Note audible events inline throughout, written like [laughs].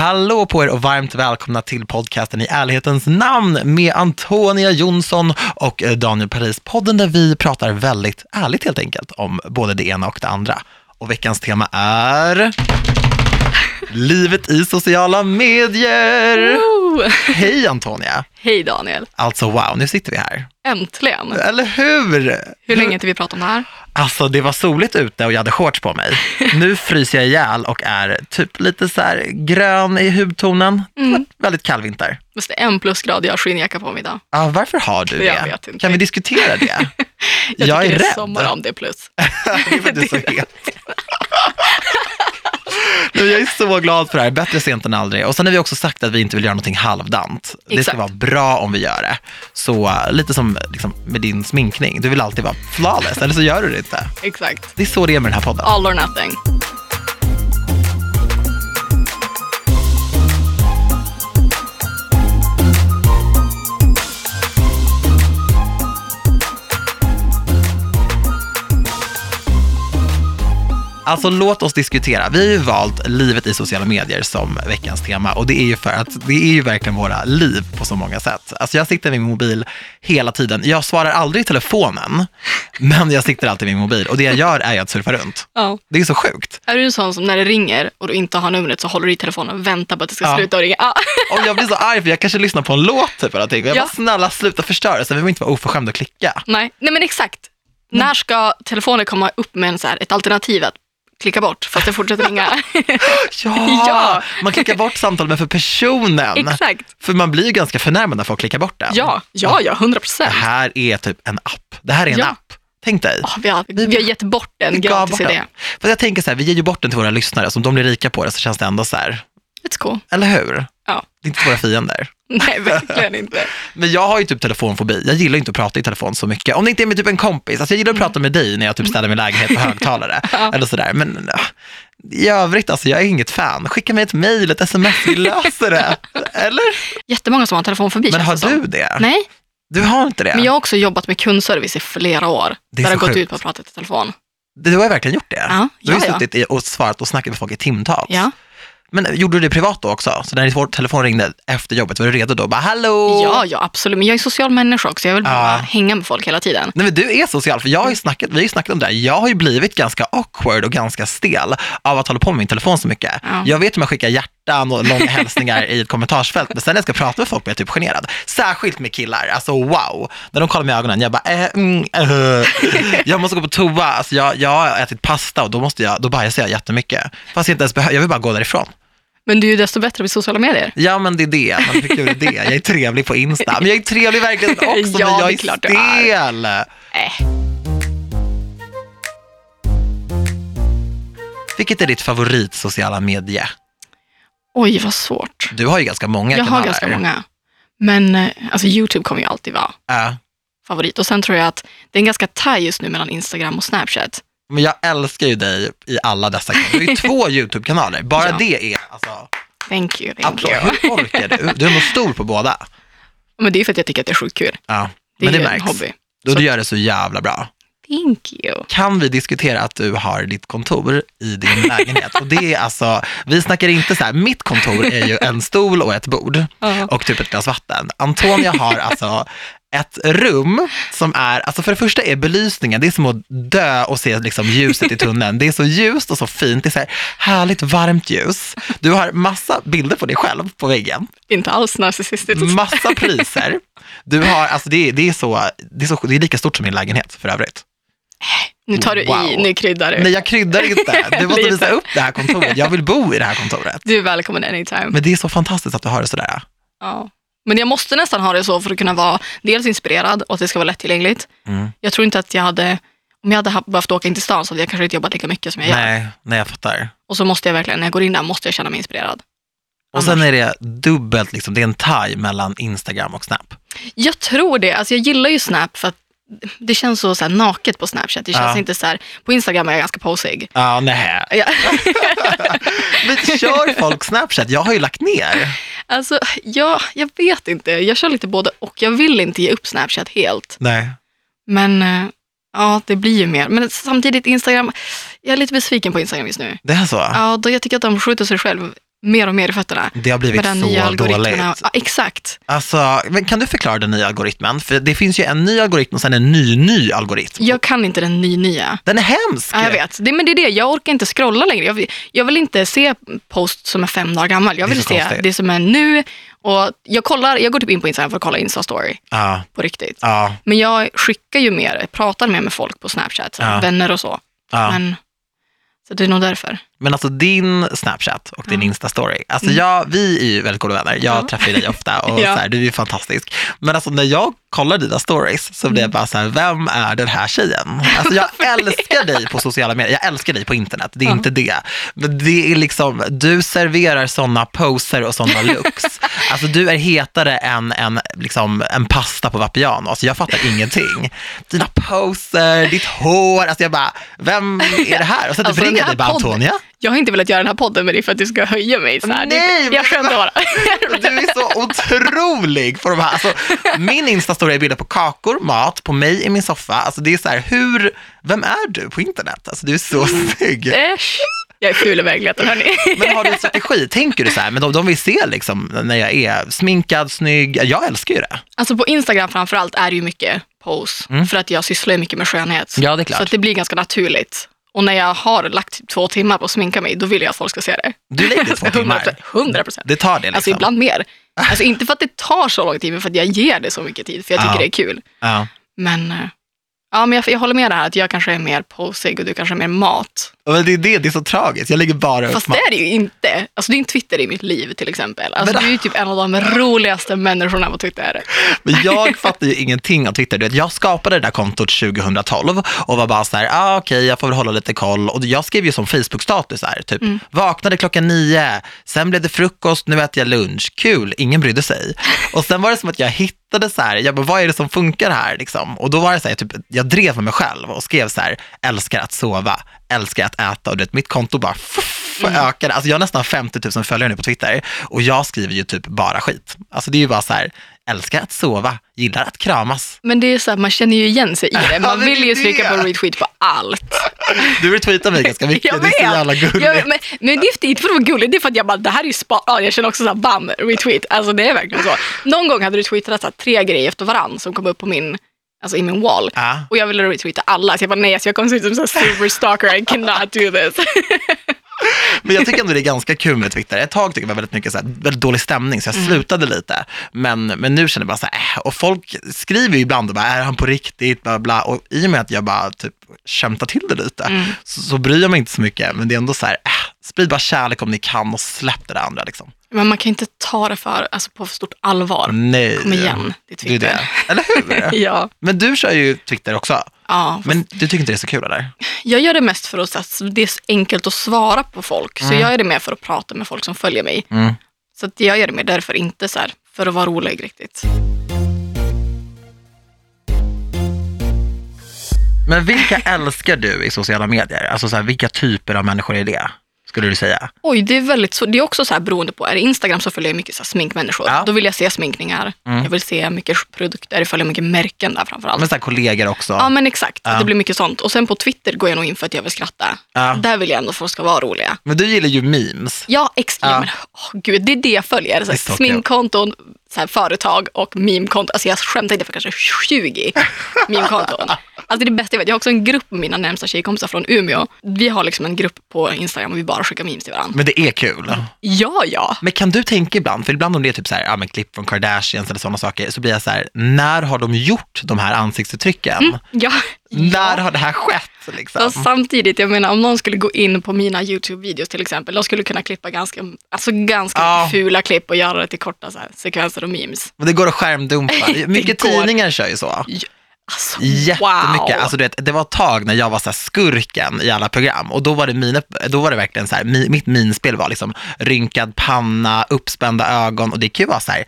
Hallå på er och varmt välkomna till podcasten i ärlighetens namn med Antonia Jonsson och eh, Daniel Paris. Podden där vi pratar väldigt ärligt helt enkelt om både det ena och det andra. Och veckans tema är [laughs] livet i sociala medier. Woo! Hej Antonia! Hej Daniel, Alltså wow, nu sitter vi här. äntligen. Eller hur? Hur länge inte vi pratat om det här? Alltså det var soligt ute och jag hade shorts på mig. [laughs] Nu fryser jag ihjäl och är typ lite så här grön i hudtonen. Var väldigt kall vinter. Är en plusgrad, jag har skinnjacka på mig idag. Ja, varför har du det? Jag vet inte. Kan vi diskutera det? Jag, [laughs] Jag tycker är det är rädd. sommar om det är plus. [laughs] det är för att du är så het. Jag är så glad för det här, bättre sent än aldrig. Och sen har vi också sagt att vi inte vill göra någonting halvdant. Det ska Exakt. vara bra om vi gör det. Så uh, lite som liksom, med din sminkning, du vill alltid vara flawless, eller så gör du det inte. Exakt. Det är så det är med den här podden. All or nothing. Alltså låt oss diskutera. Vi har ju valt livet i sociala medier som veckans tema och det är ju för att det är ju verkligen våra liv på så många sätt. Alltså jag sitter med min mobil hela tiden. Jag svarar aldrig i telefonen, men jag sitter alltid med min mobil och det jag gör är att surfa runt. Ja. Det är så sjukt. Är du en sån som när det ringer och du inte har numret så håller du i telefonen och väntar på att det ska Ja. sluta och ringa? Ah. [laughs] Och jag blir så arg för jag kanske lyssnar på en låt typ eller någonting. Jag Ja. bara snälla sluta förstöra så vi vill inte vara oförskämd och klicka. Nej. Nej, men exakt. Mm. När ska telefonen komma upp med en så här, ett alternativ att klicka bort fast det fortsätter ringa? [laughs] Ja, [laughs] Ja. man klickar bort samtalet med för personen. exakt. För man blir ju ganska förnärmad när folk klickar bort den. Ja, ja, ja, hundra Det procent. här är typ en app. Det här är en Ja. app. Tänk dig. Vi har, vi har gett bort en gratis idé. den. För jag tänker så här, vi ger ju bort den till våra lyssnare, så om de blir rika på det så känns det ändå så här, It's cool. eller hur? Ja. Det är inte våra fiender. [laughs] Nej, verkligen inte. [laughs] Men jag har ju typ telefonfobi. Jag gillar inte att prata i telefon så mycket. Om det inte är med typ en kompis. Alltså jag gillar att prata med dig när jag typ ställer min lägenhet på [laughs] högtalare. Ja. Eller sådär. Men i övrigt, alltså jag är inget fan. Skicka mig ett mejl, ett sms, vi löser det. Eller? Jättemånga som har telefon förbi Men har du som. det? Nej, Du har inte det? men jag har också jobbat med kundservice i flera år. Det är där jag gått sjukt. ut på att prata i telefon. Du har verkligen gjort det. Ja, du har ju ja, suttit och svarat och snackat med folk i timtals. Ja, Men gjorde du det privat då också? Så när din telefon ringde efter jobbet, var du redo då? Bara hallå? ja, ja, absolut. Men jag är social människa också. Jag vill bara Ja. hänga med folk hela tiden. Nej men du är social, för jag har snackat, vi har ju snackat om det här. Jag har ju blivit ganska awkward och ganska stel av att hålla på med min telefon så mycket. Ja. Jag vet hur man skickar hjärtan och långa [laughs] hälsningar i ett kommentarsfält, men sen när jag ska prata med folk blir jag typ generad. Särskilt med killar, alltså wow. När de kollar mig i ögonen, jag bara, eh, mm, eh. [laughs] jag måste gå på toa, alltså jag, jag har ätit pasta och då, måste jag, då bajsar jag jättemycket. Fast jag inte ens behöver, jag vill bara gå därifrån. Men du är ju desto bättre med sociala medier. Ja men det är det, men hur kul är det? Jag är trevlig på Insta, men jag är trevlig verkligen [laughs] också, Ja, men jag är klart du är. stel. Äh. Vilket är ditt favorit sociala medie? Oj, vad svårt. Du har ju ganska många Jag kanaler. har ganska många. Men eh, alltså, YouTube kommer ju alltid vara Ja. favorit. Och sen tror jag att det är en ganska taj just nu mellan Instagram och Snapchat. Men jag älskar ju dig i alla dessa kanaler. Du har ju två [laughs] YouTube-kanaler. Bara Ja. det är, alltså, Thank you, thank applåd. you. Hur orkar du? Du är nog stor på båda. Men det är för att jag tycker att det är sjukt kul. Ja, Det men är det en märks. hobby. Och du gör det så jävla bra. Thank you. Kan vi diskutera att du har ditt kontor i din [laughs] lägenhet? Och det är alltså, vi snackar inte så här, mitt kontor är ju en stol och ett bord. Ja. och typ ett glas vatten. Antonia har alltså ett rum som är, alltså för det första är belysningen, det är som att dö och se liksom ljuset i tunneln. Det är så ljust och så fint, det är så här härligt varmt ljus. Du har massa bilder på dig själv på väggen, Inte alls narcissistiskt. massa [laughs] priser. Du har, alltså det är, det är, så, det är, så, det är lika stort som min lägenhet för övrigt. Nu tar du Wow. i, nu kryddar du. Nej, jag kryddar inte. [laughs] Du måste visa upp det här kontoret. Jag vill bo i det här kontoret. Du är välkommen anytime. Men det är så fantastiskt att du har det sådär. Ja. Men jag måste nästan ha det så för att kunna vara dels inspirerad och att det ska vara lättillgängligt. Mm. Jag tror inte att jag hade, om jag hade ha- behövt åka in till stan så hade jag kanske inte jobbat lika mycket som jag gör. Nej, nej, jag fattar. Och så måste jag verkligen, när jag går in där, måste jag känna mig inspirerad. Och sen är det dubbelt, liksom, det är en tie mellan Instagram och Snap. Jag tror det. Alltså jag gillar ju Snap för att det känns så, så här naket på Snapchat. Det känns Ja. inte så här, på Instagram är jag ganska posig. Ja, nej. Ja. [laughs] Men kör folk Snapchat? Jag har ju lagt ner. Alltså, ja, jag vet inte. Jag kör lite både och. Jag vill inte ge upp Snapchat helt. Nej. Men eh, ja, det blir ju mer. Men samtidigt Instagram, jag är lite besviken på Instagram just nu. Det är så? Ja, då jag tycker att de skjuter sig själv mer och mer i fötterna. Det har blivit Med den nya så algoritmerna. dåligt. Ja, exakt. Alltså, men kan du förklara den nya algoritmen? För det finns ju en ny algoritm och sen en ny, ny algoritm. Jag kan inte den ny-nya. Den är hemsk. Ja, jag vet. Det, men det är det, jag orkar inte scrolla längre. Jag vill, jag vill inte se post som är fem dagar gammal. Jag vill se konstigt. det som är nu. Och jag, kollar, jag går typ in på Instagram för att kolla Insta-story Ja, på riktigt. ja, Men jag skickar ju mer, pratar mer med folk på Snapchat, så, vänner och så. Men, så det är nog därför. Men alltså din Snapchat och din. Insta-story, alltså jag, vi är ju väldigt goda vänner. Jag Mm. Ja. träffar ju dig ofta [laughs] och Ja. så här, du är ju fantastisk. Men alltså när jag kollar dina stories så Mm. blir jag bara så här, vem är den här tjejen? Alltså jag [laughs] älskar dig på sociala medier, jag älskar dig på internet, det är inte det. Men det är liksom, du serverar sådana poser och sådana looks. [laughs] Alltså du är hetare än en, liksom, en pasta på Vapiano, alltså jag fattar ingenting. Dina poser, ditt hår, alltså jag bara, vem är det här? Och sen Alltså, typ ringer dig bara, Antonia. Jag har inte velat göra den här podden med dig för att du ska höja mig. Så här. Nej, jag skämtar bara. [laughs] Du är så otrolig på de här. Alltså, min Insta-story är bilder på kakor, mat, på mig i min soffa. Alltså, det är så här, hur, vem är du på internet? Alltså, du är så snygg. Äsch. Jag är ful i verkligheten, hörni. [laughs] Men har du en strategi? Tänker du så här, men de, de vill se liksom när jag är sminkad, snygg. Jag älskar ju det. Alltså på Instagram framförallt är det ju mycket pose. För att jag sysslar ju mycket med skönhet. Mm. Ja, det är klart. Så det blir ganska naturligt. Och när jag har lagt typ två timmar på att sminka mig, då vill jag att folk ska se det. Du lägger två [laughs] timmar. 100 procent. Det tar det liksom. Alltså ibland mer. [laughs] Alltså inte för att det tar så lång tid, men för att jag ger det så mycket tid, för jag tycker Ja. det är kul. Ja. Men, eh, ja, men jag, jag håller med det här att jag kanske är mer posig och du kanske är mer mat. Och det är det, det är så tragiskt. Jag lägger bara upp Fast mat. det är det ju inte. Alltså din Twitter är mitt liv till exempel. Alltså, Men- du är ju typ en av de roligaste människorna på Twitter. [laughs] Men jag fattar ju ingenting av Twitter. Du vet, jag skapade det där kontot 2012 och var bara så här, ah, okej, jag får väl hålla lite koll. Och jag skrev ju som Facebook-status här, typ, vaknade klockan nio, sen blev det frukost, nu äter jag lunch, kul, ingen brydde sig. Och sen var det som att jag hittade så här, jag bara, vad är det som funkar här liksom? Och då var det så här, typ, jag drev med mig själv och skrev så här, älskar att sova, älskar att äta och du vet, mitt konto bara fuff, ökade. Alltså jag har nästan 50 000 följare nu på Twitter och jag skriver ju typ bara skit. Alltså det är ju bara så här, älskar att sova, gillar att kramas. Men det är så här, man känner ju igen sig i det. [laughs] Man vill ju trycka på retweet på allt. Du retweetar mig ganska mycket, [laughs] Jag det är så jävla gulligt. Jag men, men det är inte för att vara gulligt, det är för att jag bara, det här är ju spa, ja, jag känner också såhär, bam, retweet. Alltså det är verkligen så. Någon gång hade du tweetat så här, tre grejer efter varann som kom upp på min, alltså i min wall. Ja. Och jag ville retweeta alla, så jag bara nej, så jag kommer se ut som en superstalker, I cannot do this. [laughs] Men jag tycker ändå det är ganska kul med Twitter. Ett tag tyckte jag det var väldigt mycket så här, väldigt dålig stämning, så jag Mm. slutade lite. Men, men nu känner jag bara så här, äh, och folk skriver ju ibland och bara, är han på riktigt, bla bla. Och i och med att jag bara typ skämtar till det lite, Mm. så, så bryr jag mig inte så mycket. Men det är ändå så här, äh, sprid bara kärlek om ni kan och släpp det där andra liksom. Men man kan inte ta det för, alltså, på för stort allvar. Nej. Kom igen, det är Det är Twitter. det. Eller hur? [laughs] Ja, Men du kör ju Twitter också. Ja. Men du tycker inte det är så kul eller? Jag gör det mest för att så det är enkelt att svara på folk. Så jag gör det mer för att prata med folk som följer mig. Mm. Så jag gör det mer därför, inte så här, för att vara rolig riktigt. Men vilka [laughs] älskar du i sociala medier? Alltså så här, vilka typer av människor är det? Skulle du säga? Oj, det är väldigt så. Det är också så här beroende på. Är det Instagram så följer jag mycket så sminkmänniskor. Ja. Då vill jag se sminkningar. Mm. Jag vill se mycket produkter. Jag följer mycket märken där framförallt. Men så här, kollegor också. Ja men exakt, Ja. det blir mycket sånt. Och sen på Twitter går jag nog in för att jag vill skratta. Ja. Där vill jag ändå att folk ska vara roliga. Men du gillar ju memes. Ja, ex- Ja. men åh, gud, det är det jag följer. Så sminkkonton, så här, företag och memekonton. Alltså jag skämtar inte för kanske 20 memekonton. Alltså det är det bästa jag vet. Jag har också en grupp med mina närmsta tjejkompisar från Umeå. Vi har liksom en grupp på Instagram och vi bara skickar memes till varandra. Men det är kul. Ja, ja. Men kan du tänka ibland, för ibland om det är typ så här, ja, men klipp från Kardashians eller sådana saker, så blir jag så här, när har de gjort de här ansiktsuttrycken? ja. När har det här skett? Liksom? Fast samtidigt, jag menar om någon skulle gå in på mina YouTube-videos till exempel, de skulle kunna klippa ganska, alltså ganska Ja. fula klipp och göra det till korta så här, sekvenser och memes. Men det går att skärmdumpa. [laughs] Mycket tidningar kör ju så. Alltså, Jättemycket. wow. Alltså, du vet, det var ett tag när jag var så här skurken i alla program och då var det, mina, då var det verkligen så här, mi, mitt minspel var liksom rynkad panna, uppspända ögon och det kan ju vara så här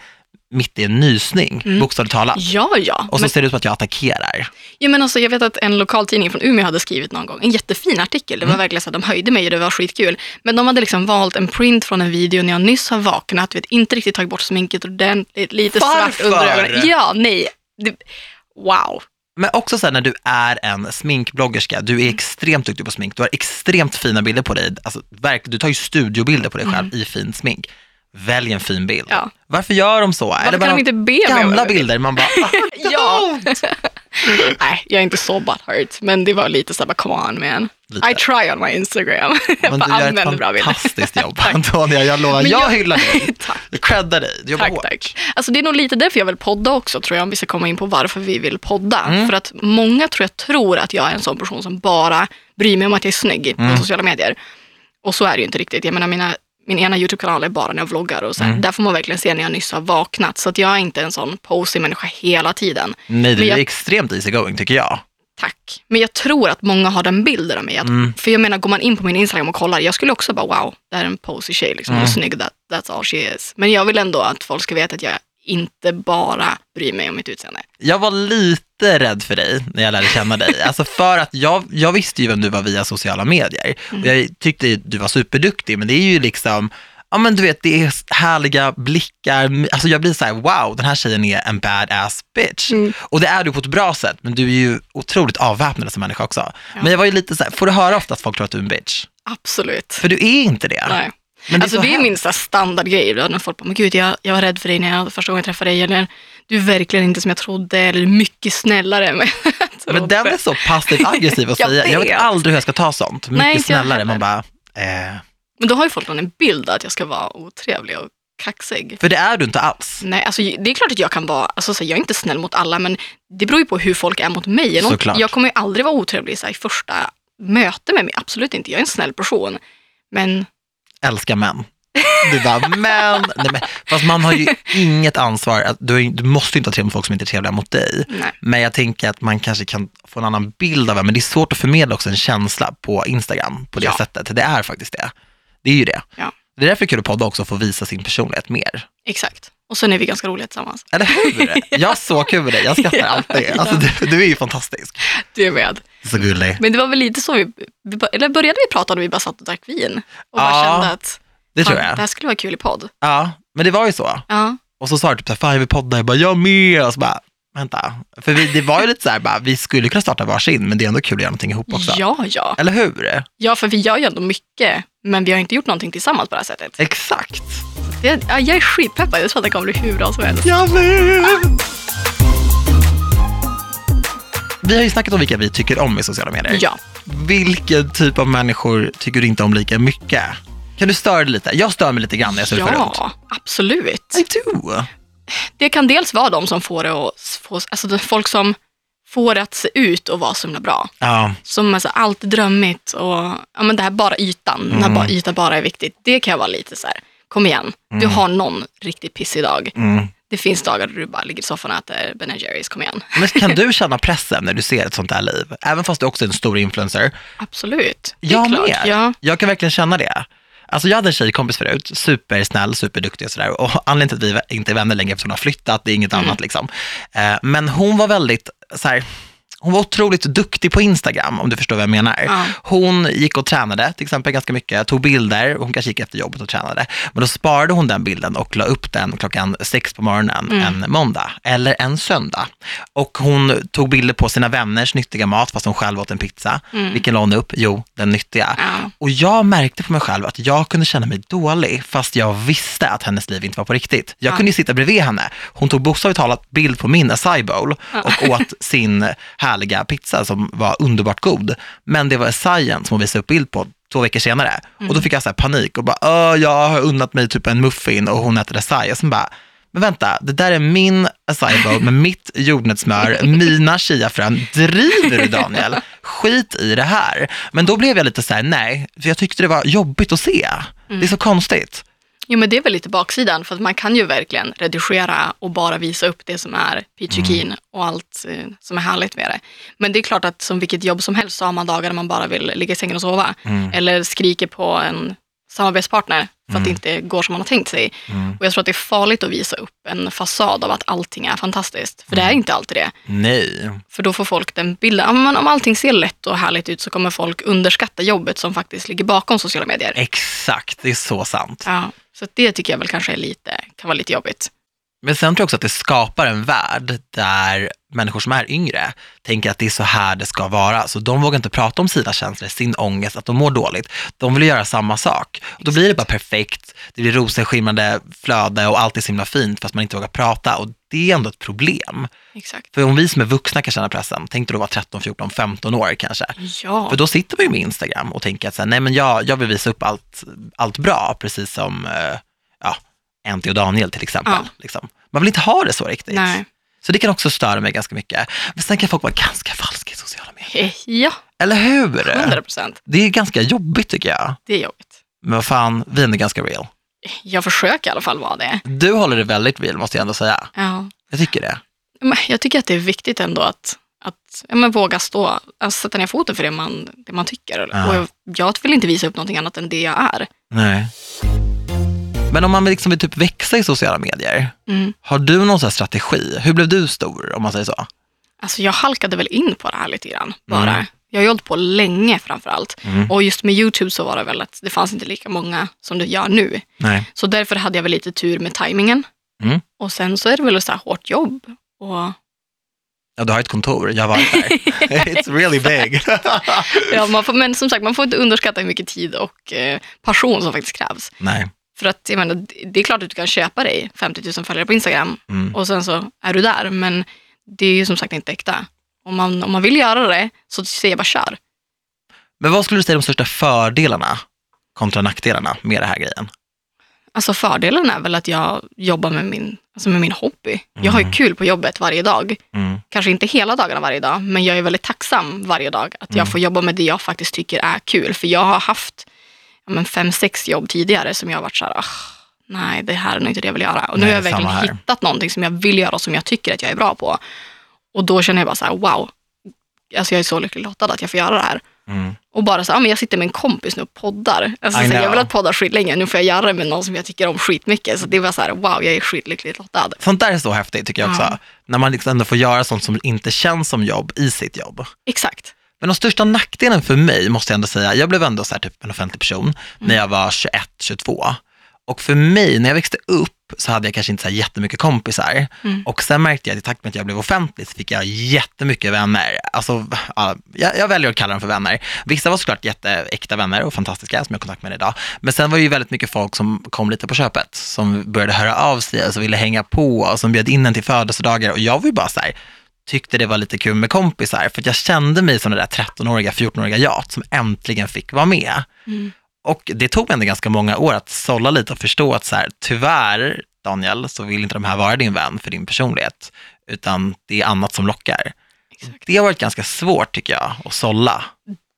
mitt i en nysning, bokstavligt talat. Ja, ja. Och så Men, ser det ut som att jag attackerar. ja men alltså, jag vet att en lokaltidning från Umeå hade skrivit någon gång en jättefin artikel. Det var verkligen så att de höjde mig och det var skitkul. Men de hade liksom valt en print från en video när jag nyss har vaknat, vet, inte riktigt tagit bort sminket ordentligt, lite svart Varför? under ögonen. Ja, nej. Det, wow. Men också så här, när du är en sminkbloggerska, du Mm. är extremt duktig på smink, du har extremt fina bilder på dig, alltså, verk, du tar ju studiobilder på dig själv i fint smink. Välj en fin bild. Ja. Varför gör de så? Varför kan de inte be gamla bilder? Man bara, ah, [laughs] Ja. [laughs] Nej, jag är inte så butthurt, men det var lite såhär, come on man. Lite. I try on my Instagram. Men [laughs] bara du gör ett fantastiskt jobb. Antonija, jag lovar, jag, jag- hyllar dig. Tack. Jag creddar dig, du jobbar Tack, hårt. tack. Alltså det är nog lite därför jag vill podda också, tror jag, om vi ska komma in på varför vi vill podda. Mm. För att många tror jag tror att jag är en sån person som bara bryr mig om att jag är snygg Mm. på sociala medier. Och så är det ju inte riktigt. Jag menar, mina, min ena YouTube-kanal är bara när jag vloggar och så. Mm. Där får man verkligen se när jag nyss har vaknat. Så att jag är inte en sån posig människa hela tiden. Nej, du är jag- extremt easy going tycker jag. Tack. Men jag tror att många har den bilden av mig. Att, Mm. För jag menar, går man in på min Instagram och kollar, jag skulle också bara wow, det här är en posig tjej. Liksom. Mm. snygg, that, that's all she is. Men jag vill ändå att folk ska veta att jag inte bara bryr mig om mitt utseende. Jag var lite rädd för dig när jag lärde känna dig. [laughs] Alltså för att jag, jag visste ju vem du var via sociala medier. Och jag tyckte du var superduktig, men det är ju liksom, ja men du vet, det är härliga blickar. Alltså jag blir så här, wow, den här tjejen är en badass bitch. Mm. Och det är du på ett bra sätt, men du är ju otroligt avväpnande som människa också. Men jag var ju lite så här, får du höra ofta att folk tror att du är en bitch? Absolut. För du är inte det. Nej. Det är alltså så det är hemskt. min standardgrej. När folk bara, men gud jag, jag var rädd för dig när jag första gången jag träffade dig. Eller du är verkligen inte som jag trodde. Eller mycket snällare än [laughs] Men trodde." den är så passivt aggressiv att [laughs] Jag säga. Jag vet aldrig hur jag ska ta sånt. Mycket Nej, snällare. Man bara, eh. Men då har ju folk någon en bild att jag ska vara otrevlig och kaxig. För det är du inte alls. Nej, alltså, det är klart att jag kan vara, alltså, så jag är inte snäll mot alla, men det beror ju på hur folk är mot mig. Såklart. Jag kommer ju aldrig vara otrevlig så här, i första möte med mig, absolut inte. Jag är en snäll person. Men älskar män. Du bara, men, nej, men, fast man har ju [laughs] inget ansvar, att du, du måste ju inte ha trevligt med folk som inte är trevliga mot dig. nej. Men jag tänker att man kanske kan få en annan bild av det, men det är svårt att förmedla också en känsla på Instagram på det Ja. sättet. Det är faktiskt det. Det är ju det. Ja. Det är därför kul att podda också, få visa sin personlighet mer. Exakt. Och sen är vi ganska roliga tillsammans. Eller hur? Jag har så kul med dig, jag skrattar [laughs] Ja, alltid. Alltså, du, du är ju fantastisk. Du är med. Så gullig. Men det var väl lite så vi, vi eller började vi prata när vi bara satt och drack vin? Och bara Ja, kände att Det tror jag. det här skulle vara kul i podd. Ja, men det var ju så. Ja, Och så sa du typ så här, fan jag vill podda, jag bara, jag med. Och så bara, vänta. För vi, det var ju lite så här, bara, vi skulle kunna starta varsin, men det är ändå kul att göra någonting ihop också. ja, ja. Eller hur? Ja, för vi gör ju ändå mycket, men vi har inte gjort någonting tillsammans på det här sättet. Exakt. Det, ja, jag är skitpeppad, jag tror att det kommer bli hur bra som helst. Jag med. Vi har ju snackat om vilka vi tycker om i sociala medier. Ja. Vilken typ av människor tycker du inte om lika mycket? Kan du störa dig lite? Jag stör mig lite grann när jag surfar runt. Ja, absolut. I do. Det kan dels vara de som får det att få, alltså folk som får det att se ut och vara så himla bra. Ja, Som alltså allt är drömmigt och ja, men det här bara ytan, Mm. när bara yta bara är viktigt. Det kan jag vara lite så här, kom igen, du har någon riktigt pissig dag. mm. Det finns dagar där du bara ligger i soffan och äter Ben Jerrys, kom igen. Men kan [laughs] du känna pressen när du ser ett sånt här liv? Även fast du också är en stor influencer. Absolut. Det Jag klart. med. Ja. Jag kan verkligen känna det. Alltså jag hade en tjejkompis förut, supersnäll, superduktig och sådär. Och anledningen till att vi inte är vänner längre är för att hon har flyttat, det är inget annat liksom. Eh, Men hon var väldigt, så här, hon var otroligt duktig på Instagram, om du förstår vad jag menar. Ja. Hon gick och tränade till exempel ganska mycket, tog bilder, hon kanske gick efter jobbet och tränade. Men då sparade hon den bilden och la upp den klockan sex på morgonen en måndag eller en söndag. Och hon tog bilder på sina vänners nyttiga mat, fast hon själv åt en pizza. Vilken la hon upp? Jo, den nyttiga. Ja. Och jag märkte på mig själv att jag kunde känna mig dålig, fast jag visste att hennes liv inte var på riktigt. Jag Ja. kunde sitta bredvid henne. Hon tog bokstavligt talat bild på min acai bowl och åt sin [laughs] härliga pizza som var underbart god. Men det var acaien som hon visade upp bild på två veckor senare. Och då fick jag så här panik och bara, jag har unnat mig typ en muffin och hon äter acai. Och sen bara, men vänta, det där är min acai bowl med [laughs] mitt jordnötssmör, mina chiafrön. Driver du Daniel? Skit i det här. Men då blev jag lite så här, nej, för jag tyckte det var jobbigt att se. Det är så konstigt. Jo, men det är väl lite baksidan, för att man kan ju verkligen redigera och bara visa upp det som är peachy Mm. keen och allt eh, som är härligt med det. Men det är klart att som vilket jobb som helst så har man dagar där man bara vill ligga i sängen och sova. Mm. Eller skriker på en samarbetspartner för att det inte går som man har tänkt sig. Mm. Och jag tror att det är farligt att visa upp en fasad av att allting är fantastiskt. För det är Mm. inte alltid det. Nej. För då får folk den bilden, ja, men om allting ser lätt och härligt ut så kommer folk underskatta jobbet som faktiskt ligger bakom sociala medier. Exakt, det är så sant. Ja, så det tycker jag väl kanske är lite, kan vara lite jobbigt. Men sen tror jag också att det skapar en värld där människor som är yngre tänker att det är så här det ska vara. Så de vågar inte prata om sina känslor, sin ångest, att de mår dåligt. De vill göra samma sak. Och då blir det bara perfekt, det blir rosenskimrande flöde och allt är så himla fint fast man inte vågar prata. Och det är ändå ett problem. Exakt. För om vi som är vuxna kan känna pressen, tänk dig då vara 13, 14, 15 år kanske. Ja. För då sitter man ju med Instagram och tänker att så här, nej men jag, jag vill visa upp allt, allt bra, precis som eh, Anty och Daniel till exempel. Ja. Liksom. Man vill inte ha det så riktigt. Nej. Så det kan också störa mig ganska mycket. Men sen kan folk vara ganska falska i sociala medier. Eh, Ja, Eller hur? 100 procent. Det är ganska jobbigt tycker jag. Det är jobbigt. Men vad fan, vi är ändå ganska real. Jag försöker i alla fall vara det. Du håller det väldigt real måste jag ändå säga. Ja. Jag tycker det. Jag tycker att det är viktigt ändå att, att ja, men våga stå, alltså sätta ner foten för det man, det man tycker. Ja. Och jag, jag vill inte visa upp någonting annat än det jag är. Nej. Men om man liksom vill typ växa i sociala medier, Mm. har du någon sån här strategi? Hur blev du stor om man säger så? Alltså jag halkade väl in på det här lite grann bara. Mm. Jag har ju hållit på länge framför allt. Mm. Och just med YouTube så var det väl att det fanns inte lika många som det gör nu. Nej. Så därför hade jag väl lite tur med tajmingen. Mm. Och sen så är det väl så här hårt jobb. Och Ja, du har ett kontor, jag varit där. [laughs] It's really big. ja, man får, men som sagt, man får inte underskatta hur mycket tid och eh, passion som faktiskt krävs. Nej. För att jag menar, det är klart att du kan köpa dig 50 000 följare på Instagram Mm. och sen så är du där. Men det är ju som sagt inte äkta. Om man, om man vill göra det så säger jag bara kör. Men vad skulle du säga är de största fördelarna kontra nackdelarna med den här grejen? Alltså fördelen är väl att jag jobbar med min, alltså med min hobby. Jag har ju Mm. kul på jobbet varje dag. Mm. Kanske inte hela dagarna varje dag, men jag är väldigt tacksam varje dag att jag Mm. får jobba med det jag faktiskt tycker är kul. För jag har haft ja, men fem, sex jobb tidigare som jag har varit så här, "Ah, nej det här är nog inte det jag vill göra. Och nu Nej, har jag verkligen här. hittat någonting som jag vill göra och som jag tycker att jag är bra på. Och då känner jag bara så här, wow, alltså jag är så lycklig lottad att jag får göra det här. Mm. Och bara så ja, men jag sitter med en kompis nu och poddar. Alltså, så jag know. vill ha poddar skitlänge, nu får jag göra det med någon som jag tycker om skitmycket. Så det var så här, wow, jag är skitlyckligt lottad. Sånt där är så häftigt tycker jag också. Ja. När man liksom ändå får göra sånt som inte känns som jobb i sitt jobb. Exakt. Men de största nackdelen för mig måste jag ändå säga, jag blev ändå så här typ en offentlig person när jag var 21, 22. Och för mig, när jag växte upp, så hade jag kanske inte så här jättemycket kompisar. Mm. Och sen märkte jag att i takt med att jag blev offentlig så fick jag jättemycket vänner. Alltså, ja, jag, jag väljer att kalla dem för vänner. Vissa var såklart jätteäkta vänner och fantastiska som jag har kontakt med idag. Men sen var det ju väldigt mycket folk som kom lite på köpet, som började höra av sig, och som ville hänga på och som bjöd in en till födelsedagar. Och jag var ju bara så här, tyckte det var lite kul med kompisar, för jag kände mig som det där 13-åriga, 14-åriga jag som äntligen fick vara med. Mm. Och det tog mig ändå ganska många år att sålla lite och förstå att så här, tyvärr, Daniel, så vill inte de här vara din vän för din personlighet, utan det är annat som lockar. Exakt. Det har varit ganska svårt tycker jag, att sålla.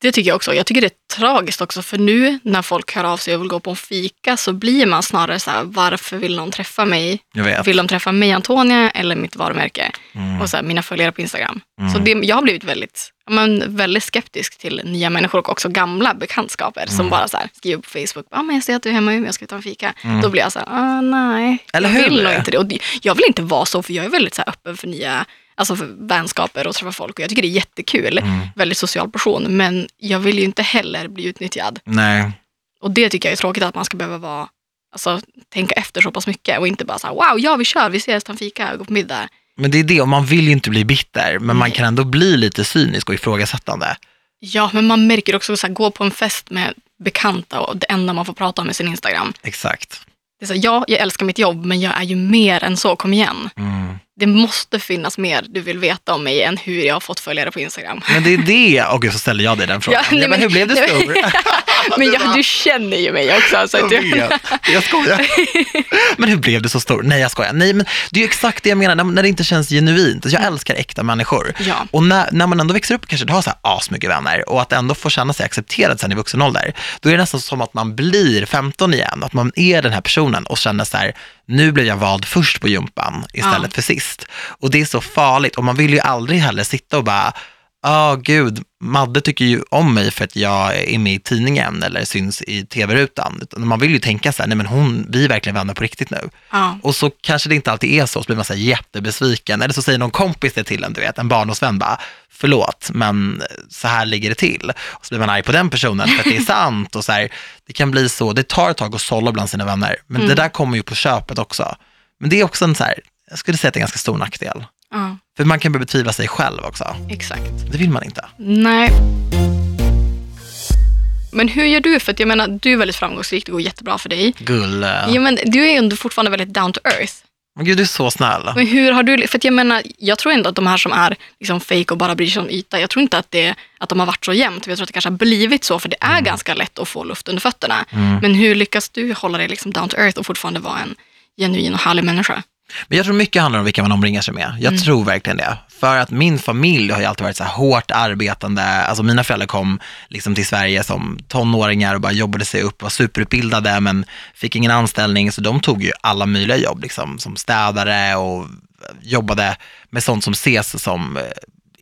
Det tycker jag också. Jag tycker det är tragiskt också, för nu när folk hör av sig och vill gå på en fika så blir man snarare så här, varför vill någon träffa mig? Vill de träffa mig, Antonia, eller mitt varumärke? Mm. Och så här, mina följare på Instagram. Mm. Så det, jag har blivit väldigt, men, väldigt skeptisk till nya människor och också gamla bekantskaper som Mm. bara så här, skriver på Facebook, ah, men jag ser att du är hemma i Umeå, ska ta en fika. Mm. Då blir jag så här, ah, nej, Eller jag vill nog inte det. Och Jag vill inte vara så, för jag är väldigt så öppen för nya alltså vänskaper och träffa folk och jag tycker det är jättekul. Mm. Väldigt social person, men jag vill ju inte heller bli utnyttjad. Nej, Och det tycker jag är tråkigt att man ska behöva vara, alltså, tänka efter så pass mycket och inte bara så här, wow, ja vi kör, vi ses, tar fika och går på middag. men det är det, och man vill ju inte bli bitter, men man Nej. kan ändå bli lite cynisk och ifrågasättande. Ja, men man märker också så här, gå på en fest med bekanta och det enda man får prata om är sin Instagram. Exakt. Det är så här, ja, jag älskar mitt jobb, men jag är ju mer än så, kom igen. Mm. Det måste finnas mer du vill veta om mig än hur jag har fått följare på Instagram. Men det är det, och gud så ställer jag dig den frågan. Ja, nej, men, men- hur blev du nej, stor? [laughs] Men jag, du känner ju mig också. Så Jag du, vet, jag skojar. [laughs] Men hur blev du så stor? Nej, jag skojar. Nej, men det är ju exakt det jag menar, när, det inte känns genuint. Jag älskar äkta människor. ja, Och när, när man ändå växer upp kanske har så här asmycket vänner och att ändå få känna sig accepterad sen i vuxen ålder, då är det nästan som att man blir 15 igen, att man är den här personen och känner så här, nu blev jag vald först på gympan istället Ja. för sist. Och det är så farligt och man vill ju aldrig heller sitta och bara, ja gud, Madde tycker ju om mig för att jag är med i tidningen eller syns i tv-rutan. Utan Man vill ju tänka så här, nej men hon, vi är verkligen vänner på riktigt nu. ja, Och så kanske det inte alltid är så, så blir man så här jättebesviken. Eller så säger någon kompis det till en, du vet, en barndomsvän bara, förlåt, men så här ligger det till. Och så blir man arg på den personen för att det är sant. Och så här, det kan bli så, det tar ett tag att sålla bland sina vänner, men Mm. det där kommer ju på köpet också. Men det är också en, så här, jag skulle säga att det är en ganska stor nackdel. Ja, För man kan börja betvivla sig själv också. exakt. Det vill man inte. Nej. Men hur gör du? För att jag menar, du är väldigt framgångsrik, det går jättebra för dig. Gulle. Ja, men du är ju ändå fortfarande väldigt down to earth. Men gud, du är så snäll. Men hur har du, för att jag menar, jag tror ändå att de här som är liksom fake och bara bryr sig om yta, jag tror inte att, det, att de har varit så jämnt. Jag tror att det kanske har blivit så, för det är ganska lätt att få luft under fötterna. Mm. Men hur lyckas du hålla dig liksom down to earth och fortfarande vara en genuin och härlig människa? Men jag tror mycket handlar om vilka man omringar sig med. Jag tror verkligen det. För att min familj har ju alltid varit så här hårt arbetande. Alltså mina föräldrar kom liksom till Sverige som tonåringar och bara jobbade sig upp, var superutbildade men fick ingen anställning. Så de tog ju alla möjliga jobb, liksom, som städare och jobbade med sånt som ses som eh,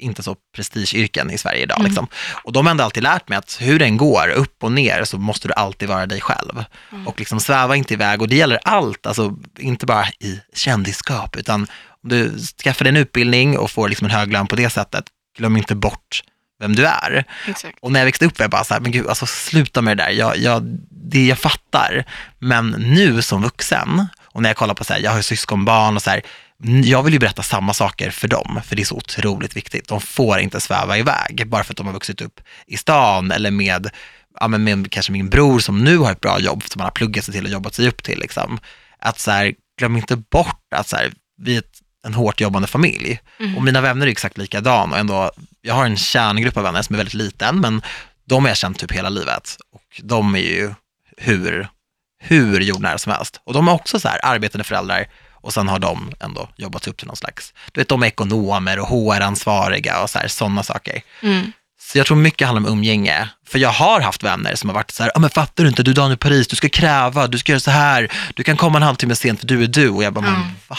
inte så prestigeyrken i Sverige idag. Liksom. Och de har ändå alltid lärt mig att hur den går, upp och ner, så måste du alltid vara dig själv. Och liksom sväva inte iväg. Och det gäller allt, alltså inte bara i kändisskap, utan om du skaffar dig en utbildning och får liksom en hög lön på det sättet, glöm inte bort vem du är. Exakt. Och när jag växte upp var jag bara så här, men gud, alltså sluta med det där. Jag, jag, det jag fattar. Men nu som vuxen, och när jag kollar på så här, jag har ju syskonbarn och så här, jag vill ju berätta samma saker för dem, för det är så otroligt viktigt. De får inte sväva iväg, bara för att de har vuxit upp i stan eller med, ja, men med kanske min bror som nu har ett bra jobb, som han har pluggat sig till och jobbat sig upp till. Liksom. Att så här, glöm inte bort att så här, vi är ett, en hårt jobbande familj. Och mina vänner är exakt likadan och ändå, jag har en kärngrupp av vänner som är väldigt liten, men de har jag känt typ hela livet. Och de är ju hur, hur jordnära som helst. Och de är också så här arbetande föräldrar och sen har de ändå jobbat upp till någon slags, du vet de är ekonomer och HR-ansvariga och sådana saker. Mm. Så jag tror mycket handlar om umgänge. För jag har haft vänner som har varit så här, ah, men fattar du inte, du är Daniel Paris, du ska kräva, du ska göra så här, du kan komma en halvtimme sent för du är du. Och jag bara, men Ja. va?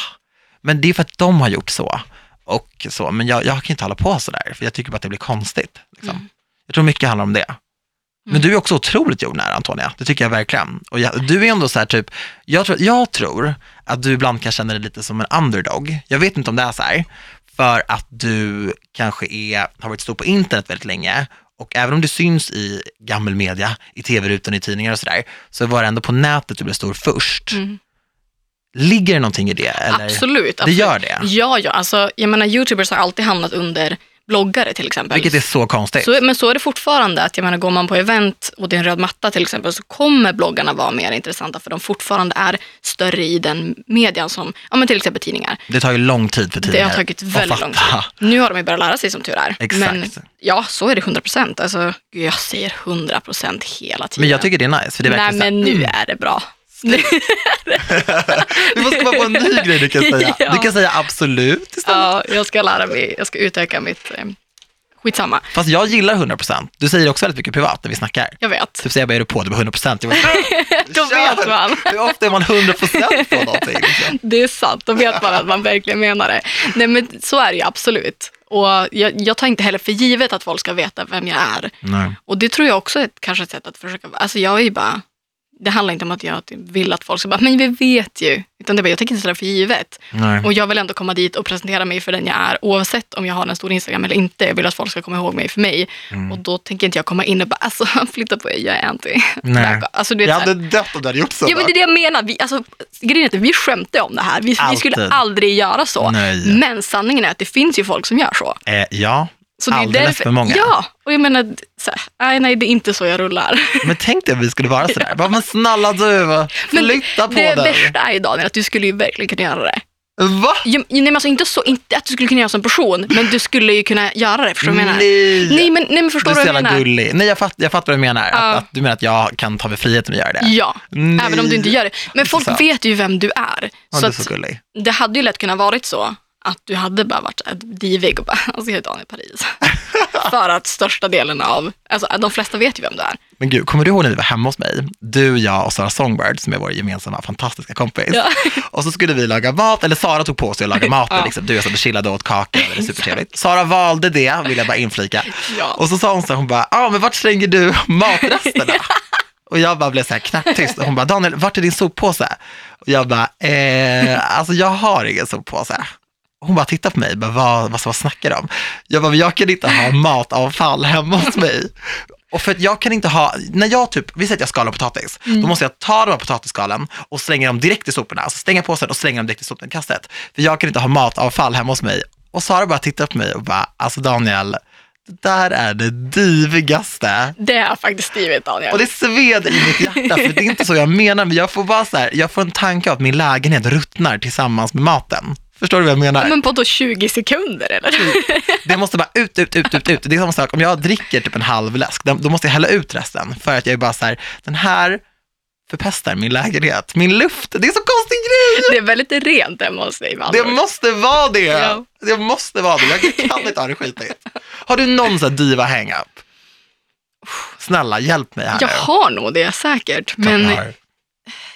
Men det är för att de har gjort så. Och så. Men jag, jag kan inte hålla på så där, för jag tycker bara att det blir konstigt. Liksom. Jag tror mycket handlar om det. Men du är också otroligt jordnära, Antonia. Det tycker jag verkligen. Och jag, du är ändå så här typ, jag tror, jag tror att du ibland kan känna dig lite som en underdog. Jag vet inte om det är så här, för att du kanske är, har varit stor på internet väldigt länge och även om du syns i gammal media, i tv-rutan, i tidningar och sådär, så var det ändå på nätet du blev stor först. Mm. Ligger det någonting i det? Eller? Absolut, Det absolut. gör det? Ja, ja. Alltså, jag menar, Youtubers har alltid hamnat under bloggare till exempel. Vilket är så konstigt. Så, men så är det fortfarande. att jag menar, Går man på event och det är en röd matta till exempel så kommer bloggarna vara mer intressanta för de fortfarande är större i den median som ja, men till exempel tidningar. Det tar ju lång tid för Det tidningar har tagit väldigt lång tid. Nu har de ju börjat lära sig som tur är. Exakt. Men ja, så är det 100 procent. Alltså, gud, jag säger 100 procent hela tiden. Men jag tycker det är nice, för det är Nej, men nu mm, är det bra. Vi måste komma på en ny grej du kan säga. [laughs] Ja. Du kan säga absolut istället. ja, jag ska lära mig. Jag ska utöka mitt... Eh, skitsamma. Fast jag gillar 100%. Du säger också väldigt mycket privat när vi snackar. Jag vet. Typ säger jag bara, är du på? Du var 100%. Jag bara, [laughs] Då vet man. Hur ofta är man 100% på någonting? Liksom? Det är sant, då vet man att man verkligen menar det. Nej men så är det ju absolut. Och jag, jag tar inte heller för givet att folk ska veta vem jag är. Nej. Och det tror jag också är ett, kanske ett sätt att försöka, alltså jag är ju bara, det handlar inte om att jag vill att folk ska bara, men vi vet ju. Utan det är bara, jag tänker inte ställa för givet. Nej. Och jag vill ändå komma dit och presentera mig för den jag är, oavsett om jag har en stor Instagram eller inte. Jag vill att folk ska komma ihåg mig för mig. Mm. Och då tänker inte jag komma in och bara, alltså [laughs] flytta på er, jag är anti. Nej. [laughs] Alltså, du vet, Jag hade dött om du hade gjort så. Ja men det är det jag menar. Vi, alltså, grejen är att vi skämtar om det här. Vi, vi skulle aldrig göra så. Nej. Men sanningen är att det finns ju folk som gör så. eh, ja, så det är alldeles därför, för många. Ja, och jag menar, så här, nej, nej det är inte så jag rullar. [laughs] Men tänk dig om vi skulle vara sådär. Bara, men snälla du, flytta på det dig. värsta är ju Daniel att du skulle ju verkligen kunna göra det. Va? Ja, nej, men alltså, inte, så, inte att du skulle kunna göra som person, men du skulle ju kunna göra det. Förstår du vad jag menar? Nej. Nej, men, nej, men förstår Du du är så vad jag jävla menar? gullig. Nej, jag, fatt, jag fattar vad du menar. Ja. Att, att du menar att jag kan ta mig friheten att göra det. Ja, Nej. även om du inte gör det. Men folk Så. vet ju vem du är. Ja, så är att, så gullig. det hade ju lätt kunnat varit så att du hade bara varit divig och bara, [laughs] alltså jag är Daniel Paris. [laughs] För att största delen av, alltså de flesta vet ju vem du är. Men gud, kommer du ihåg när vi var hemma hos mig? Du, jag och Sara Songbird, som är vår gemensamma fantastiska kompis. Ja. [laughs] Och så skulle vi laga mat, eller Sara tog på sig att laga maten. Ja. Liksom. Du och jag chillade och åt kaka, det var supertrevligt. Sara valde det, vill jag bara inflika. Ja. Och så sa hon så hon bara, ja ah, men vart slänger du matresterna? Och jag bara blev så här knäpptyst. Och hon bara, Daniel, vart är din soppåse? Och jag bara, eh, alltså jag har ingen soppåse. Hon bara tittar på mig, bara, vad, vad, vad snackar om? Jag bara, jag kan inte ha matavfall hemma hos mig. Och för att jag kan inte ha, när jag typ, vi säger att jag skalar potatis, Mm. då måste jag ta de här potatisskalen och slänga dem direkt i soporna. Alltså stänga påsen och slänga dem direkt i sopnedkastet. För jag kan inte ha matavfall hemma hos mig. Och Sara bara tittar på mig och bara, alltså Daniel, det där är det divigaste. Det är faktiskt stiligt Daniel. Och det sved i mitt hjärta, för det är inte så jag menar, men jag får bara så här, jag får en tanke av att min lägenhet ruttnar tillsammans med maten. Förstår du vad jag menar? Men på då 20 sekunder eller? Det måste bara ut, ut, ut, ut, ut. Det är samma sak, om jag dricker typ en halv läsk, då måste jag hälla ut resten. För att jag är bara så här, den här förpestar min lägenhet, min luft. Det är så konstig grej. Det är väldigt rent hemma hos dig Det måste vara det. Ja. Det måste vara det. Jag kan inte ha det skitigt. Har du någon sån här diva hang-up? Snälla, hjälp mig här Jag nu. har nog det säkert, men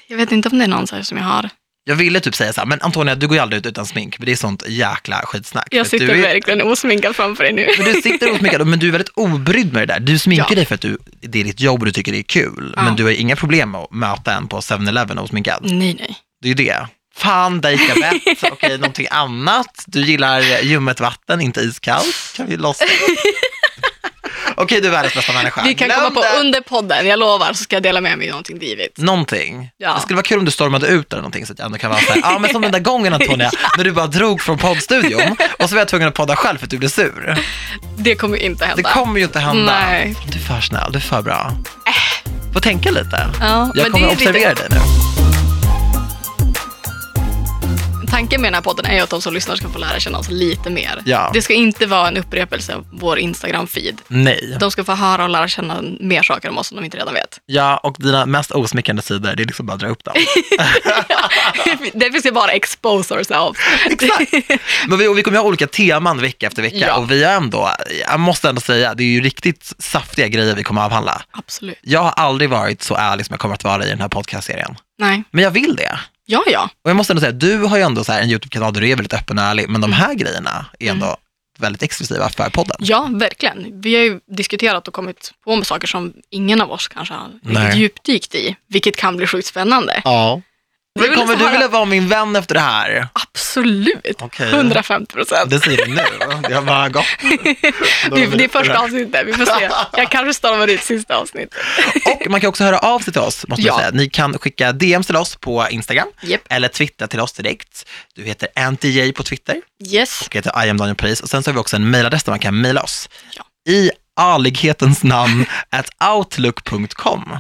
jag vet inte om det är någon så här som jag har. Jag ville typ säga så här, men Antonia, du går ju aldrig ut utan smink, men det är sånt jäkla skitsnack. Jag För sitter är, verkligen osminkad framför dig nu. Men du sitter osminkad, men du är väldigt obrydd med det där. Du sminkar Ja. dig för att du, det är ditt jobb och du tycker det är kul. Ja. Men du har inga problem med att möta en på 7-Eleven osminkad. Nej, nej. Det är ju det. Fan, dejka vett, [laughs] okej, någonting annat. Du gillar ljummet vatten, inte iskallt. Kan vi lossa? [laughs] okej, du är världens bästa människa. Vi kan Glöm komma på det. under podden, jag lovar, så ska jag dela med mig någonting divigt. Någonting. Ja. Det skulle vara kul om du stormade ut eller någonting så att jag ändå kan vara såhär, ja ah, men som den där gången Antonia, [laughs] när du bara drog från poddstudion och så var jag tvungen att podda själv för att du blev sur. Det kommer inte Det hända. kommer ju inte hända. Nej. Du är för snäll, du är för bra. Får tänka lite. Ja, Jag men kommer det är observera lite... dig nu. Tanken med den här podden är att de som lyssnar ska få lära känna oss lite mer. Ja. Det ska inte vara en upprepelse av vår Instagram-feed. Nej. De ska få höra och lära känna mer saker om oss som de inte redan vet. Ja, och dina mest osmickrande sidor, det är liksom bara att dra upp dem. [laughs] det finns ju bara expose ourselves. Men vi, och vi kommer ha olika teman vecka efter vecka Ja. och vi har ändå, jag måste ändå säga, det är ju riktigt saftiga grejer vi kommer avhandla. Absolut. Jag har aldrig varit så ärlig som jag kommer att vara i den här podcastserien. Nej. Men jag vill det. Ja, ja. Och jag måste ändå säga, du har ju ändå så här en YouTube-kanal där du är väldigt öppen och ärlig, men de Mm. här grejerna är ändå väldigt exklusiva för podden. Ja, verkligen. Vi har ju diskuterat och kommit på med saker som ingen av oss kanske har djupdykt i, vilket kan bli sjukt spännande. Ja. Men kommer nästan du vilja vara min vän efter det här? Absolut. Okej. 150 procent. Det säger du nu. Det har bara gått. [laughs] Det, det är första avsnittet, vi får se. Jag kanske stormar ut sista avsnittet. Och man kan också höra av sig till oss, måste Ja. jag säga. Ni kan skicka DMs till oss på Instagram Japp. eller twittra till oss direkt. Du heter AntiJ på Twitter Yes. och jag heter I am Daniel Paris. Och sen så har vi också en mailadress där man kan mejla oss. Ja. I arlighetens namn [laughs] at outlook.com.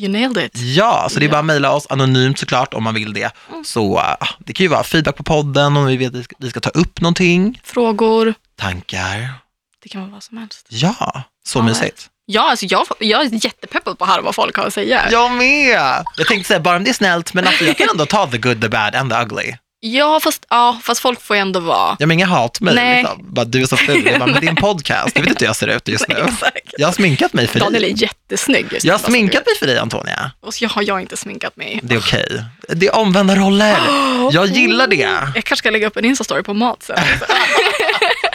You nailed it. Ja, så det är bara att mejla oss anonymt såklart om man vill det. Så äh, det kan ju vara feedback på podden om vi vet att vi ska- vi ska ta upp någonting, Frågor. tankar. Det kan vara vad som helst. Ja, så Ja, mysigt. Ja, alltså jag, jag är jättepeppad på att höra vad folk har att säga. Jag med! Jag tänkte säga bara om det är snällt, men alltså, jag kan ändå ta the good, the bad and the ugly. Ja, fast, ja, fast folk får ju ändå vara... Jag har inga hatmejl, Nej. liksom. bara du är så ful. Jag bara, men det är en podcast, jag vet inte hur jag ser ut just [laughs] nu. Exakt. Jag har sminkat mig för Daniel dig. är jättesnygg. just Jag har nu, bara så sminkat du mig för dig Antonia. Och så har jag inte sminkat mig. Det är okej. Det är omvända roller. [gasps] Jag gillar det. Jag kanske ska lägga upp en Insta-story på mat sen. [laughs] [laughs]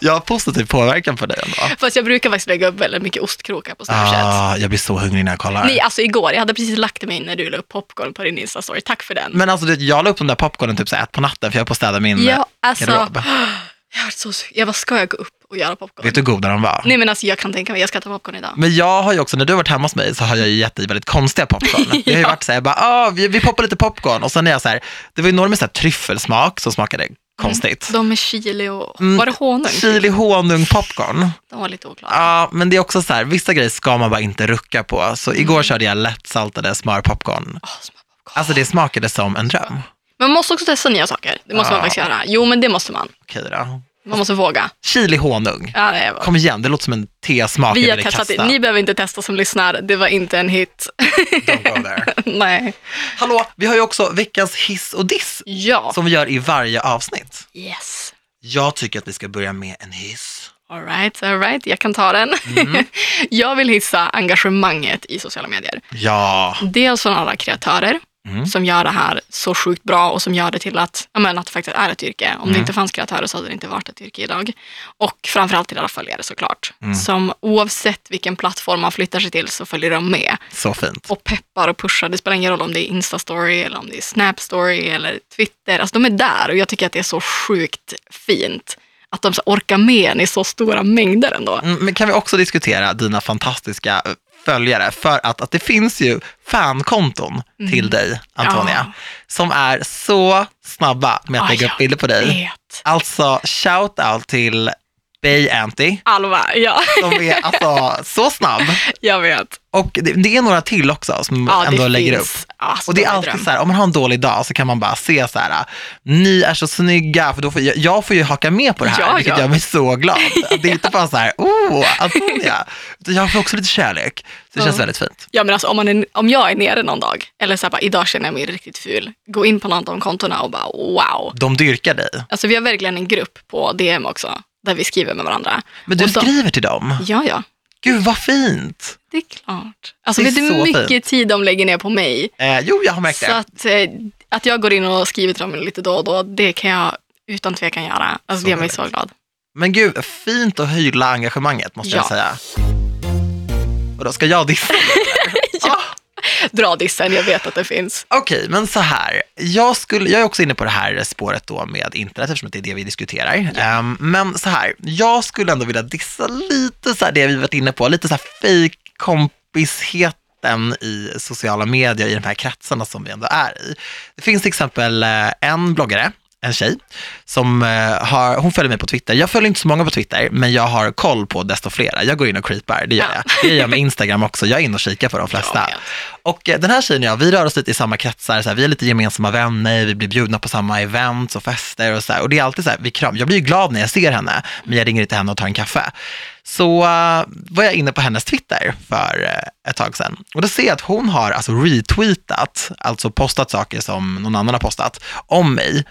Jag har positiv påverkan på dig ändå. Fast jag brukar faktiskt lägga upp väldigt mycket ostkrokar på Snapchat. Ah, jag blir så hungrig när jag kollar. Nej, alltså igår, jag hade precis lagt mig när du la upp popcorn på din Insta-story. Tack för den. Men alltså, jag la upp de där popcornen typ så ett på natten för jag är på att städa min ja, eh, alltså, garderob. [gasps] jag, var så, jag bara, ska jag gå upp och göra popcorn? Vet du hur goda de var? Nej men alltså jag kan tänka mig, jag ska äta popcorn idag. Men jag har ju också, när du har varit hemma hos mig så har jag ju gett dig väldigt konstiga popcorn. [laughs] Det har ju Ja. varit så här, jag bara, ah, vi, vi poppar lite popcorn och sen är jag så här, det var ju några med så här tryffelsmak som smakade konstigt. De med chili och, Mm, var det honung? Chili honung popcorn. De var lite oklara. Ja, men det är också så här, vissa grejer ska man bara inte rucka på. Så igår körde jag lättsaltade smörpopcorn. Popcorn. Alltså det smakade som en dröm. Man måste också testa nya saker. Det måste Ja. man faktiskt göra. Jo, men det måste man. Okej då. Man måste våga. Chili honung. Ja, det var. Kom igen, det låter som en tesmak Vi har ville testat det. kasta. Ni behöver inte testa som lyssnar. Det var inte en hit. Don't go there. [laughs] Nej. Hallå, vi har ju också veckans hiss och diss Ja. som vi gör i varje avsnitt. Yes. Jag tycker att vi ska börja med en hiss. All right, all right. Jag kan ta den. Mm. [laughs] jag vill hissa engagemanget i sociala medier. Ja, Dels från alla kreatörer Mm. som gör det här så sjukt bra och som gör det till att, ja, men, att det faktiskt är ett yrke. Om Mm. det inte fanns kreatörer så hade det inte varit ett yrke idag. Och framförallt till alla följare såklart. Mm. Som oavsett vilken plattform man flyttar sig till så följer de med så fint. och peppar och pushar. Det spelar ingen roll om det är Insta-story eller om det är Snap-story eller Twitter. Alltså de är där och jag tycker att det är så sjukt fint att de orkar med en i så stora mängder ändå. Mm, Men kan vi också diskutera dina fantastiska eh, följare? För att, att det finns ju fankonton till dig, Antonia, Mm. Ja. som är så snabba med att Ah, lägga upp bilder på dig. Vet. Alltså, shout out till Bay Anty, Alva, ja, som är alltså så snabb. [laughs] jag vet. Och det, det är några till också som Ja, ändå lägger upp. finns. Alltså, Och det är alltid dröm. så här, om man har en dålig dag så kan man bara se så här, ni är så snygga, för då får jag, jag får ju haka med på det här, Ja, vilket ja. gör mig så glad. Att [laughs] Det är inte bara så här, oh, Antonia, jag får också lite kärlek. Så det känns Ja. väldigt fint. Ja men alltså om, man är, om jag är nere någon dag, eller så här bara, idag känner jag mig riktigt ful, gå in på något av de kontona och bara wow. De dyrkar dig. Alltså vi har verkligen en grupp på DM också, där vi skriver med varandra. Men du de- skriver till dem. Ja, ja. Gud vad fint. Det är klart. Alltså Det är vet du så hur mycket fint. tid de lägger ner på mig? Eh, jo, jag har märkt Så det. att, eh, att jag går in och skriver till dem lite då och då, det kan jag utan tvekan göra. Alltså Så det gör mig så glad. Men gud, fint att hylla engagemanget måste jag Ja. säga. Och då ska jag dissa? [laughs] Ah. Dra dissen, jag vet att det finns. Okej, men så här. Jag, skulle, jag är också inne på det här spåret då med internet eftersom det är det vi diskuterar. Ehm, men så här, jag skulle ändå vilja dissa lite så här det vi varit inne på, lite så här fake kompisheten i sociala medier i de här kretsarna som vi ändå är i. Det finns till exempel eh, en bloggare, en tjej, som eh, har, hon följer mig på Twitter. Jag följer inte så många på Twitter, men jag har koll på desto flera. Jag går in och creepar, det gör Ja. jag. Det gör jag med Instagram också. Jag är inne och kikar på de flesta. Och eh, den här tjejen och jag, vi rör oss lite i samma kretsar, så här, vi är lite gemensamma vänner, vi blir bjudna på samma events och fester och så här. Och det är alltid så här, vi kram. Jag blir ju glad när jag ser henne, men jag ringer inte henne och tar en kaffe. Så uh, var jag inne på hennes Twitter för uh, ett tag sedan. Och då ser jag att hon har alltså retweetat, alltså postat saker som någon annan har postat om mig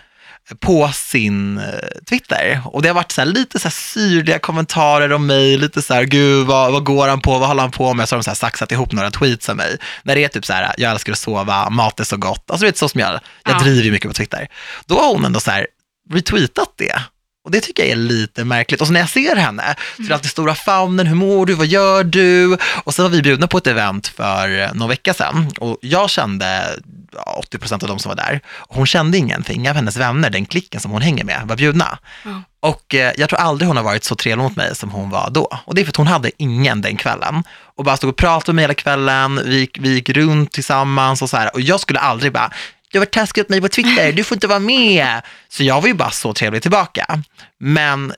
på sin eh, Twitter. Och det har varit så här, lite så här syrliga kommentarer om mig, lite så här, gud vad, vad går han på, vad håller han på med? Så har de så här saxat ihop några tweets av mig. När det är typ så här, jag älskar att sova, mat är så gott. Alltså vet så som jag, jag Ja. driver ju mycket på Twitter. Då har hon ändå så här retweetat det. Och det tycker jag är lite märkligt. Och så när jag ser henne, så är det alltid stora famnen, hur mår du, vad gör du? Och så var vi bjudna på ett event för eh, någon vecka sedan. Och jag kände ja, 80% av de som var där. Hon kände ingen, för inga av hennes vänner, den klicken som hon hänger med, var bjudna. Ja. Och eh, jag tror aldrig hon har varit så trevlig mot mig som hon var då. Och det är för att hon hade ingen den kvällen. Och bara stod och pratade med mig hela kvällen, vi vi gick runt tillsammans och så här. Och jag skulle aldrig bara, du har varit taskig mot mig på Twitter, du får inte vara med. Så jag var ju bara så trevlig tillbaka. Men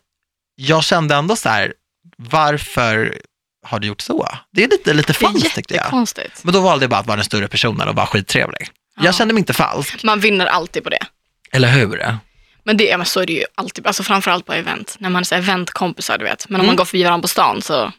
jag kände ändå så här, varför har du gjort så? Det är lite, lite falskt tyckte jag. Men då valde jag bara att vara den större personen och vara skittrevlig. Ja. Jag kände mig inte falsk, Man vinner alltid på det. eller hur? Men det, men så är det ju alltid, alltså framförallt på event. När man är så eventkompisar, du vet. Men om Mm. man går förbi varandra på stan så,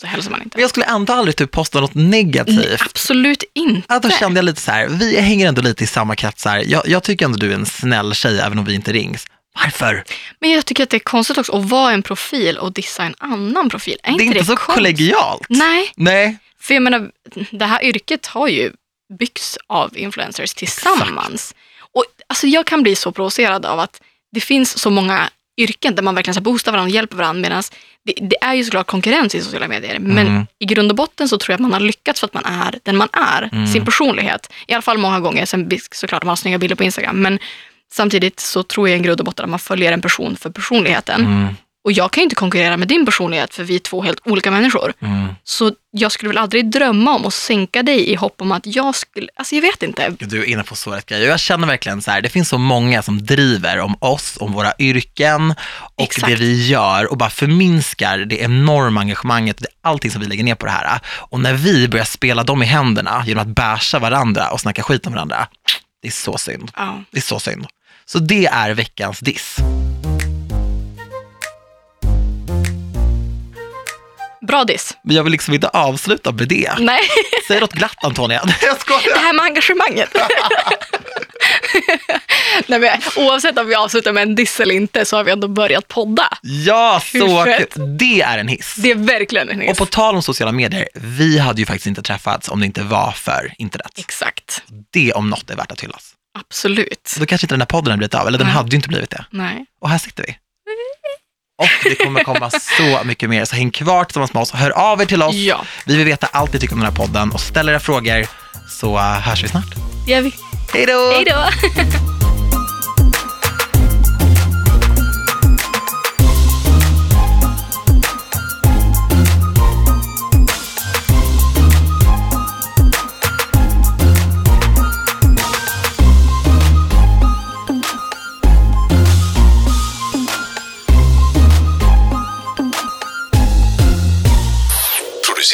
så hälsar man inte. Men jag skulle ändå aldrig typ posta något Nej, negativt. absolut inte. Ja, då kände jag lite så här, vi hänger ändå lite i samma kretsar. Jag, jag tycker ändå du är en snäll tjej, även om vi inte rings. Varför? Men jag tycker att det är konstigt också att vara en profil och dissa en annan profil. Är Det är inte inte det så konstigt? kollegialt. Nej, Nej. för jag menar, det här yrket har ju byggts av influencers tillsammans. Och alltså jag kan bli så provocerad av att det finns så många yrken där man verkligen så boostar varandra och hjälper varandra. Medan det, det är ju såklart konkurrens i sociala medier. Men Mm. i grund och botten så tror jag att man har lyckats för att man är den man är. Mm. Sin personlighet. I alla fall många gånger. Sen såklart man har snygga bilder på Instagram. Men samtidigt så tror jag i grund och botten att man följer en person för personligheten. Mm, Och jag kan ju inte konkurrera med din personlighet för vi är två helt olika människor. mm. Så jag skulle väl aldrig drömma om att sänka dig i hopp om att jag skulle, alltså jag vet inte. Du är inne på så rätt grej. Jag känner verkligen så här, det finns så många som driver om oss, om våra yrken och Exakt. det vi gör och bara förminskar det enorma engagemanget, allting som vi lägger ner på det här. Och när vi börjar spela dem i händerna genom att basha varandra och snacka skit om varandra, det är så synd. Ja. Det är så synd. Så det är veckans diss. Bra diss. Men jag vill liksom inte avsluta med det. Nej, [laughs] Säg något glatt Antonia. [laughs] Jag det skojar. här med engagemanget. [laughs] Nej, men, oavsett om vi avslutar med en diss eller inte så har vi ändå börjat podda. Ja, så. Det är en hiss. Det är verkligen en Och hiss. på tal om sociala medier, vi hade ju faktiskt inte träffats om det inte var för internet. Exakt. Det om något är värt att hyllas. Absolut. Då kanske inte den här podden hade blivit av, eller den Nej. hade ju inte blivit det. Nej. Och här sitter vi. Och det kommer komma så mycket mer, så häng kvar tillsammans med oss. Hör av er till oss. Ja, Vi vill veta allt ni tycker om den här podden och ställ era frågor så uh, hörs vi snart. det gör vi. Hej då! Hej då! [laughs]